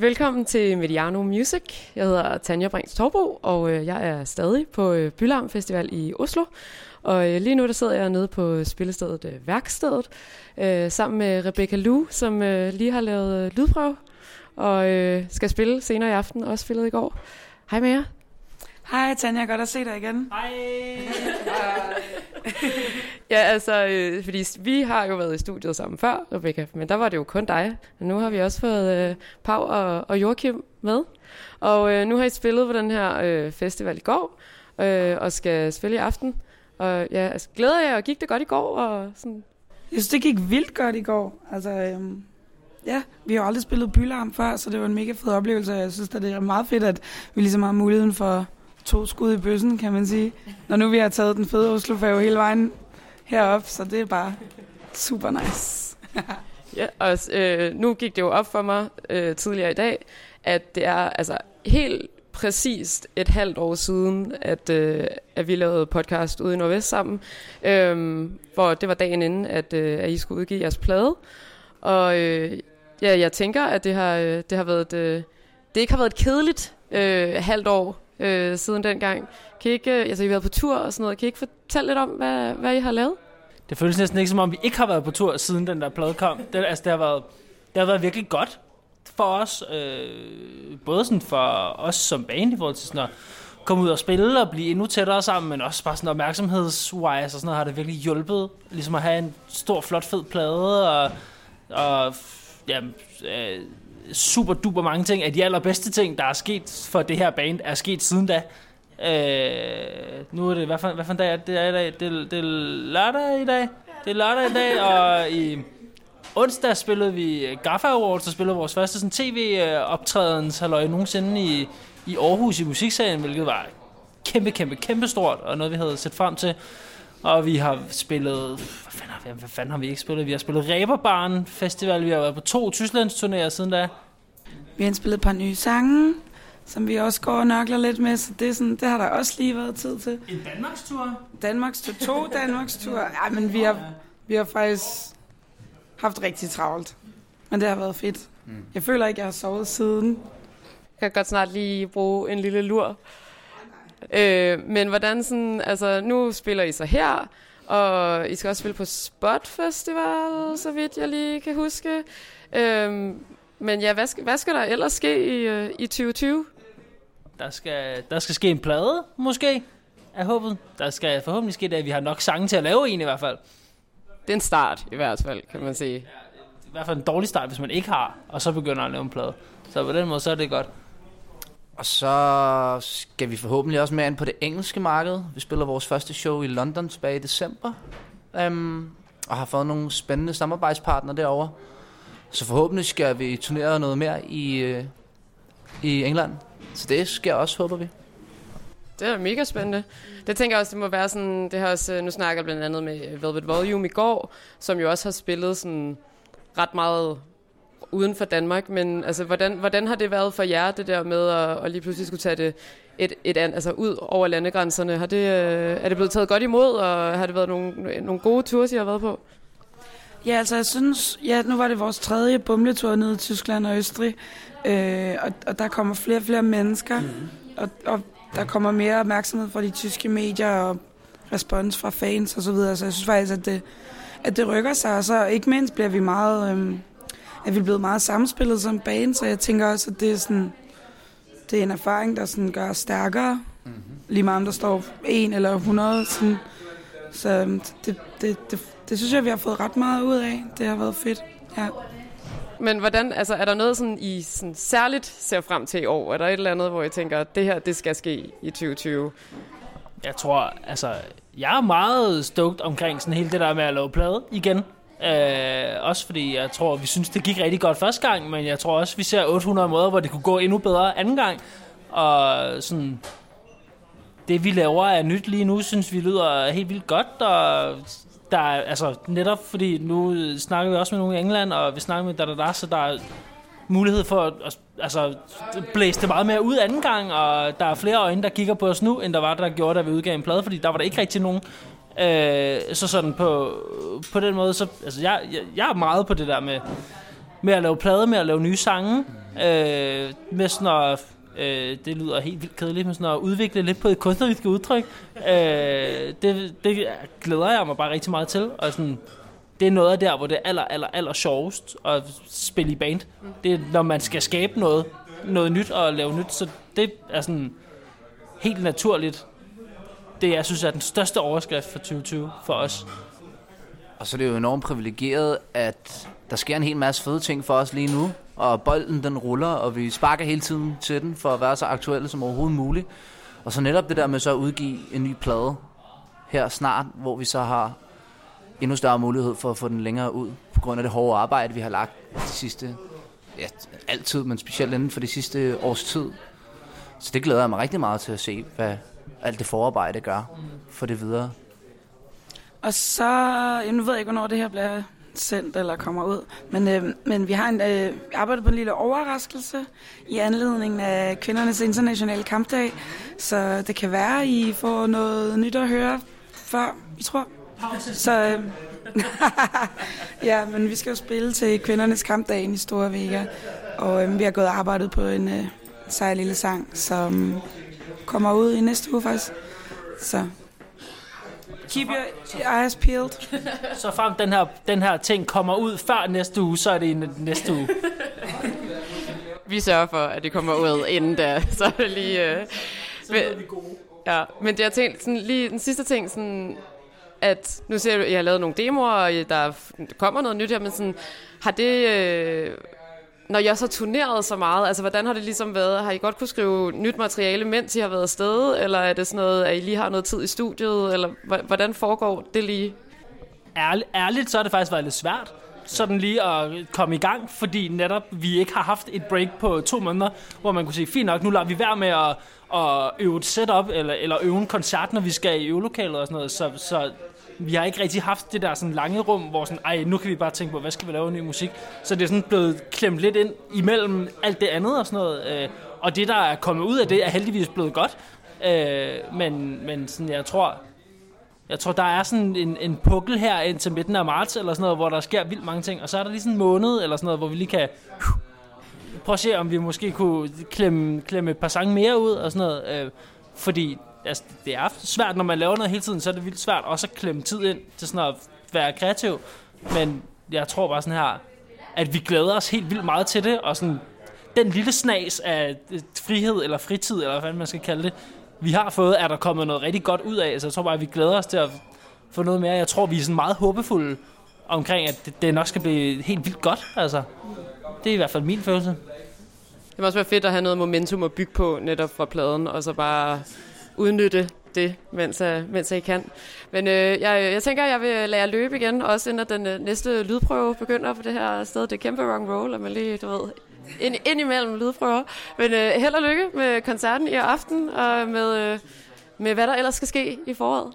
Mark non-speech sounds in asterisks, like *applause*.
Velkommen til Mediano Music. Jeg hedder Tanja Brings Torbo, og øh, jeg er stadig på øh, Bylarm Festival i Oslo. Og øh, lige nu der sidder jeg nede på spillestedet Værkstedet, sammen med Rebecca Lu, som lige har lavet lydprøve, og skal spille senere i aften, også spillet i går. Hej med jer. Hej Tanja, godt at se dig igen. Hej. *laughs* *laughs* Ja, altså, øh, fordi vi har jo været i studiet sammen før, Rebecca, men der var det jo kun dig. Og nu har vi også fået øh, Pau og, og Joachim med. Og øh, nu har I spillet på den her øh, festival i går, øh, og skal spille i aften. Og ja, altså, glæder jeg, og gik det godt i går? Og sådan. Jeg synes, det gik vildt godt i går. Altså, øhm, ja, vi har jo aldrig spillet Bylarm før, så det var en mega fed oplevelse. Jeg synes, at det er meget fedt, at vi ligesom har muligheden for to skud i bøssen, kan man sige. Når nu vi har taget den fede oslo hele vejen herop, så det er bare super nice. *laughs* Ja, og øh, nu gik det jo op for mig øh, tidligere i dag, at det er altså helt præcist et halvt år siden, at, øh, at vi lavede podcast ude i Nordvest sammen, øh, hvor det var dagen inden, at, øh, at I skulle udgive jeres plade. Og øh, ja, jeg tænker, at det har, øh, det har været, øh, det ikke har været et kedeligt øh, halvt år øh, siden dengang. Kan I ikke, øh, altså I har været på tur og sådan noget, kan I ikke fortælle lidt om, hvad, hvad I har lavet? Det føles næsten ikke som om, vi ikke har været på tur, siden den der plade kom. Det, altså, det, har været, det har været virkelig godt for os. Øh, både sådan for os som band, i forhold til sådan at komme ud og spille og blive endnu tættere sammen, men også bare sådan opmærksomhedswise og sådan noget har det virkelig hjulpet. Ligesom at have en stor, flot, fed plade og, og ja, øh, super duper mange ting. Af de allerbedste ting, der er sket for det her band, er sket siden da. Øh, nu er det, hvad for, hvad for en dag er det, det er i dag? Det, det er lørdag i dag. Det er lørdag i dag, og i onsdag spillede vi Gaffa Awards, og spillede vores første sådan, tv-optrædens halløj nogensinde i, i Aarhus i musiksalen, hvilket var kæmpe, kæmpe, kæmpe stort, og noget vi havde set frem til. Og vi har spillet, hvad fanden har vi, hvad fanden har vi ikke spillet? Vi har spillet Ræberbarn Festival, vi har været på to Tysklands turnéer siden da. Vi har spillet et par nye sange, som vi også går og nørkler lidt med, så det, er sådan, det har der også lige været tid til. En Danmarks tur? Danmarks tur, to *laughs* Danmarks tur. Ja, men vi har, vi har faktisk haft rigtig travlt. Men det har været fedt. Mm. Jeg føler ikke, jeg har sovet siden. Jeg kan godt snart lige bruge en lille lur. Øh, men hvordan sådan, altså nu spiller I så her, og I skal også spille på Spot Festival, så vidt jeg lige kan huske. Øh, men ja, hvad skal, hvad skal der ellers ske i, øh, i 2020? Der skal, der skal ske en plade, måske, er håbet. Der skal forhåbentlig ske det, at vi har nok sange til at lave en i hvert fald. Det er en start, i hvert fald, kan man sige. I hvert fald en dårlig start, hvis man ikke har, og så begynder at lave en plade. Så på den måde, så er det godt. Og så skal vi forhåbentlig også med ind på det engelske marked. Vi spiller vores første show i London tilbage i december. Um, og har fået nogle spændende samarbejdspartnere derovre. Så forhåbentlig skal vi turnere noget mere i, uh, i England. Så det sker også, håber vi. Det er mega spændende. Det tænker jeg også, det må være sådan, det har også, øh, nu snakker jeg blandt andet med Velvet Volume i går, som jo også har spillet sådan ret meget uden for Danmark, men altså, hvordan, hvordan har det været for jer, det der med at, at lige pludselig skulle tage det et, et, altså ud over landegrænserne? Har det, øh, er det blevet taget godt imod, og har det været nogle, nogle gode ture, I har været på? Ja, altså jeg synes, ja, nu var det vores tredje bumletur ned i Tyskland og Østrig, øh, og, og der kommer flere og flere mennesker, mm. og, og der kommer mere opmærksomhed fra de tyske medier og respons fra fans og så videre, så jeg synes faktisk, at det, at det rykker sig, og så ikke mindst bliver vi meget, øh, at vi er blevet meget samspillet som band, så jeg tænker også, at det er sådan, det er en erfaring, der sådan gør os stærkere, mm-hmm. lige meget om der står en eller 100, sådan, så øhm, det, det, det, det synes jeg, vi har fået ret meget ud af. Det har været fedt, ja. Men hvordan, altså, er der noget, sådan, I sådan, særligt ser frem til i år? Er der et eller andet, hvor I tænker, at det her, det skal ske i 2020? Jeg tror, altså, jeg er meget stoked omkring sådan hele det der med at lave plade igen. Øh, også fordi jeg tror, vi synes, det gik rigtig godt første gang, men jeg tror også, vi ser 800 måder, hvor det kunne gå endnu bedre anden gang. Og sådan, det vi laver er nyt lige nu, synes vi lyder helt vildt godt, og der er, altså netop fordi nu snakker vi også med nogen i England, og vi snakker med da, da, da så der er mulighed for at altså, blæse det meget mere ud anden gang, og der er flere øjne, der kigger på os nu, end der var, der gjorde, da vi udgav en plade, fordi der var der ikke rigtig nogen. Øh, så sådan på, på den måde, så altså, jeg, jeg, jeg er meget på det der med, med at lave plade, med at lave nye sange, øh, med sådan at, øh, det lyder helt vildt kedeligt, men sådan at udvikle lidt på et kunstnerisk udtryk. Øh, det, det glæder jeg mig bare rigtig meget til, og sådan, det er noget af der, hvor det er aller, aller, aller sjovest at spille i band. Det er, når man skal skabe noget, noget nyt og lave nyt, så det er sådan helt naturligt. Det, jeg synes, er den største overskrift for 2020 for os. Og så er det jo enormt privilegeret, at der sker en hel masse fede ting for os lige nu. Og bolden den ruller, og vi sparker hele tiden til den for at være så aktuelle som overhovedet muligt. Og så netop det der med så at udgive en ny plade her snart, hvor vi så har endnu større mulighed for at få den længere ud, på grund af det hårde arbejde, vi har lagt de sidste, ja, altid, men specielt inden for de sidste års tid. Så det glæder jeg mig rigtig meget til at se, hvad alt det forarbejde gør for det videre. Og så, jeg nu ved jeg ikke, hvornår det her bliver sendt eller kommer ud, men, øh, men vi har en, øh, arbejdet på en lille overraskelse i anledning af kvindernes internationale kampdag, så det kan være, at I får noget nyt at høre før, I tror. Så, øh, *laughs* ja, men vi skal jo spille til kvindernes kampdag i Store Vega, og øh, vi har gået og arbejdet på en øh, sej lille sang, som kommer ud i næste uge faktisk. Så keep your eyes peeled. *laughs* Så frem den her, den her ting kommer ud før næste uge, så er det i næste uge. Vi sørger for, at det kommer ud inden da, så er det lige... Øh, Så er vi gode. Ja, men det jeg tænkt, sådan, lige den sidste ting, sådan, at nu ser du, at jeg har lavet nogle demoer, og der kommer noget nyt her, men sådan, har det, øh, når jeg så turnerede så meget, altså hvordan har det ligesom været? Har I godt kunne skrive nyt materiale, mens I har været afsted, eller er det sådan noget, at I lige har noget tid i studiet, eller hvordan foregår det lige? Ærligt, ærligt, så har det faktisk været lidt svært sådan lige at komme i gang, fordi netop vi ikke har haft et break på to måneder, hvor man kunne sige, fint nok, nu lader vi være med at, at øve et setup, eller, eller øve en koncert, når vi skal i øvelokalet og sådan noget, så, så vi har ikke rigtig haft det der sådan lange rum, hvor sådan, ej, nu kan vi bare tænke på, hvad skal vi lave af ny musik? Så det er sådan blevet klemt lidt ind imellem alt det andet og sådan noget. Øh, og det, der er kommet ud af det, er heldigvis blevet godt. Øh, men, men sådan, jeg tror, jeg tror, der er sådan en, en pukkel her indtil midten af marts, eller sådan noget, hvor der sker vildt mange ting. Og så er der lige sådan en måned, eller sådan noget, hvor vi lige kan prøve at se, om vi måske kunne klemme, klemme et par sange mere ud, og sådan noget. Øh, fordi altså, det er svært, når man laver noget hele tiden, så er det vildt svært også at klemme tid ind til sådan at være kreativ. Men jeg tror bare sådan her, at vi glæder os helt vildt meget til det, og sådan den lille snas af øh, frihed eller fritid, eller hvad man skal kalde det, vi har fået, er der kommet noget rigtig godt ud af. Så jeg tror bare, at vi glæder os til at få noget mere. Jeg tror, vi er sådan meget håbefulde omkring, at det, det nok skal blive helt vildt godt. Altså, det er i hvert fald min følelse. Det må også være fedt at have noget momentum at bygge på netop fra pladen, og så bare udnytte det, mens, mens I kan. Men øh, jeg, jeg tænker, at jeg vil lade jer løbe igen, også inden den øh, næste lydprøve begynder på det her sted. Det er kæmpe wrong roll, at man lige, du ved, ind, ind imellem lydprøver. Men øh, held og lykke med koncerten i aften, og med, øh, med hvad der ellers skal ske i foråret.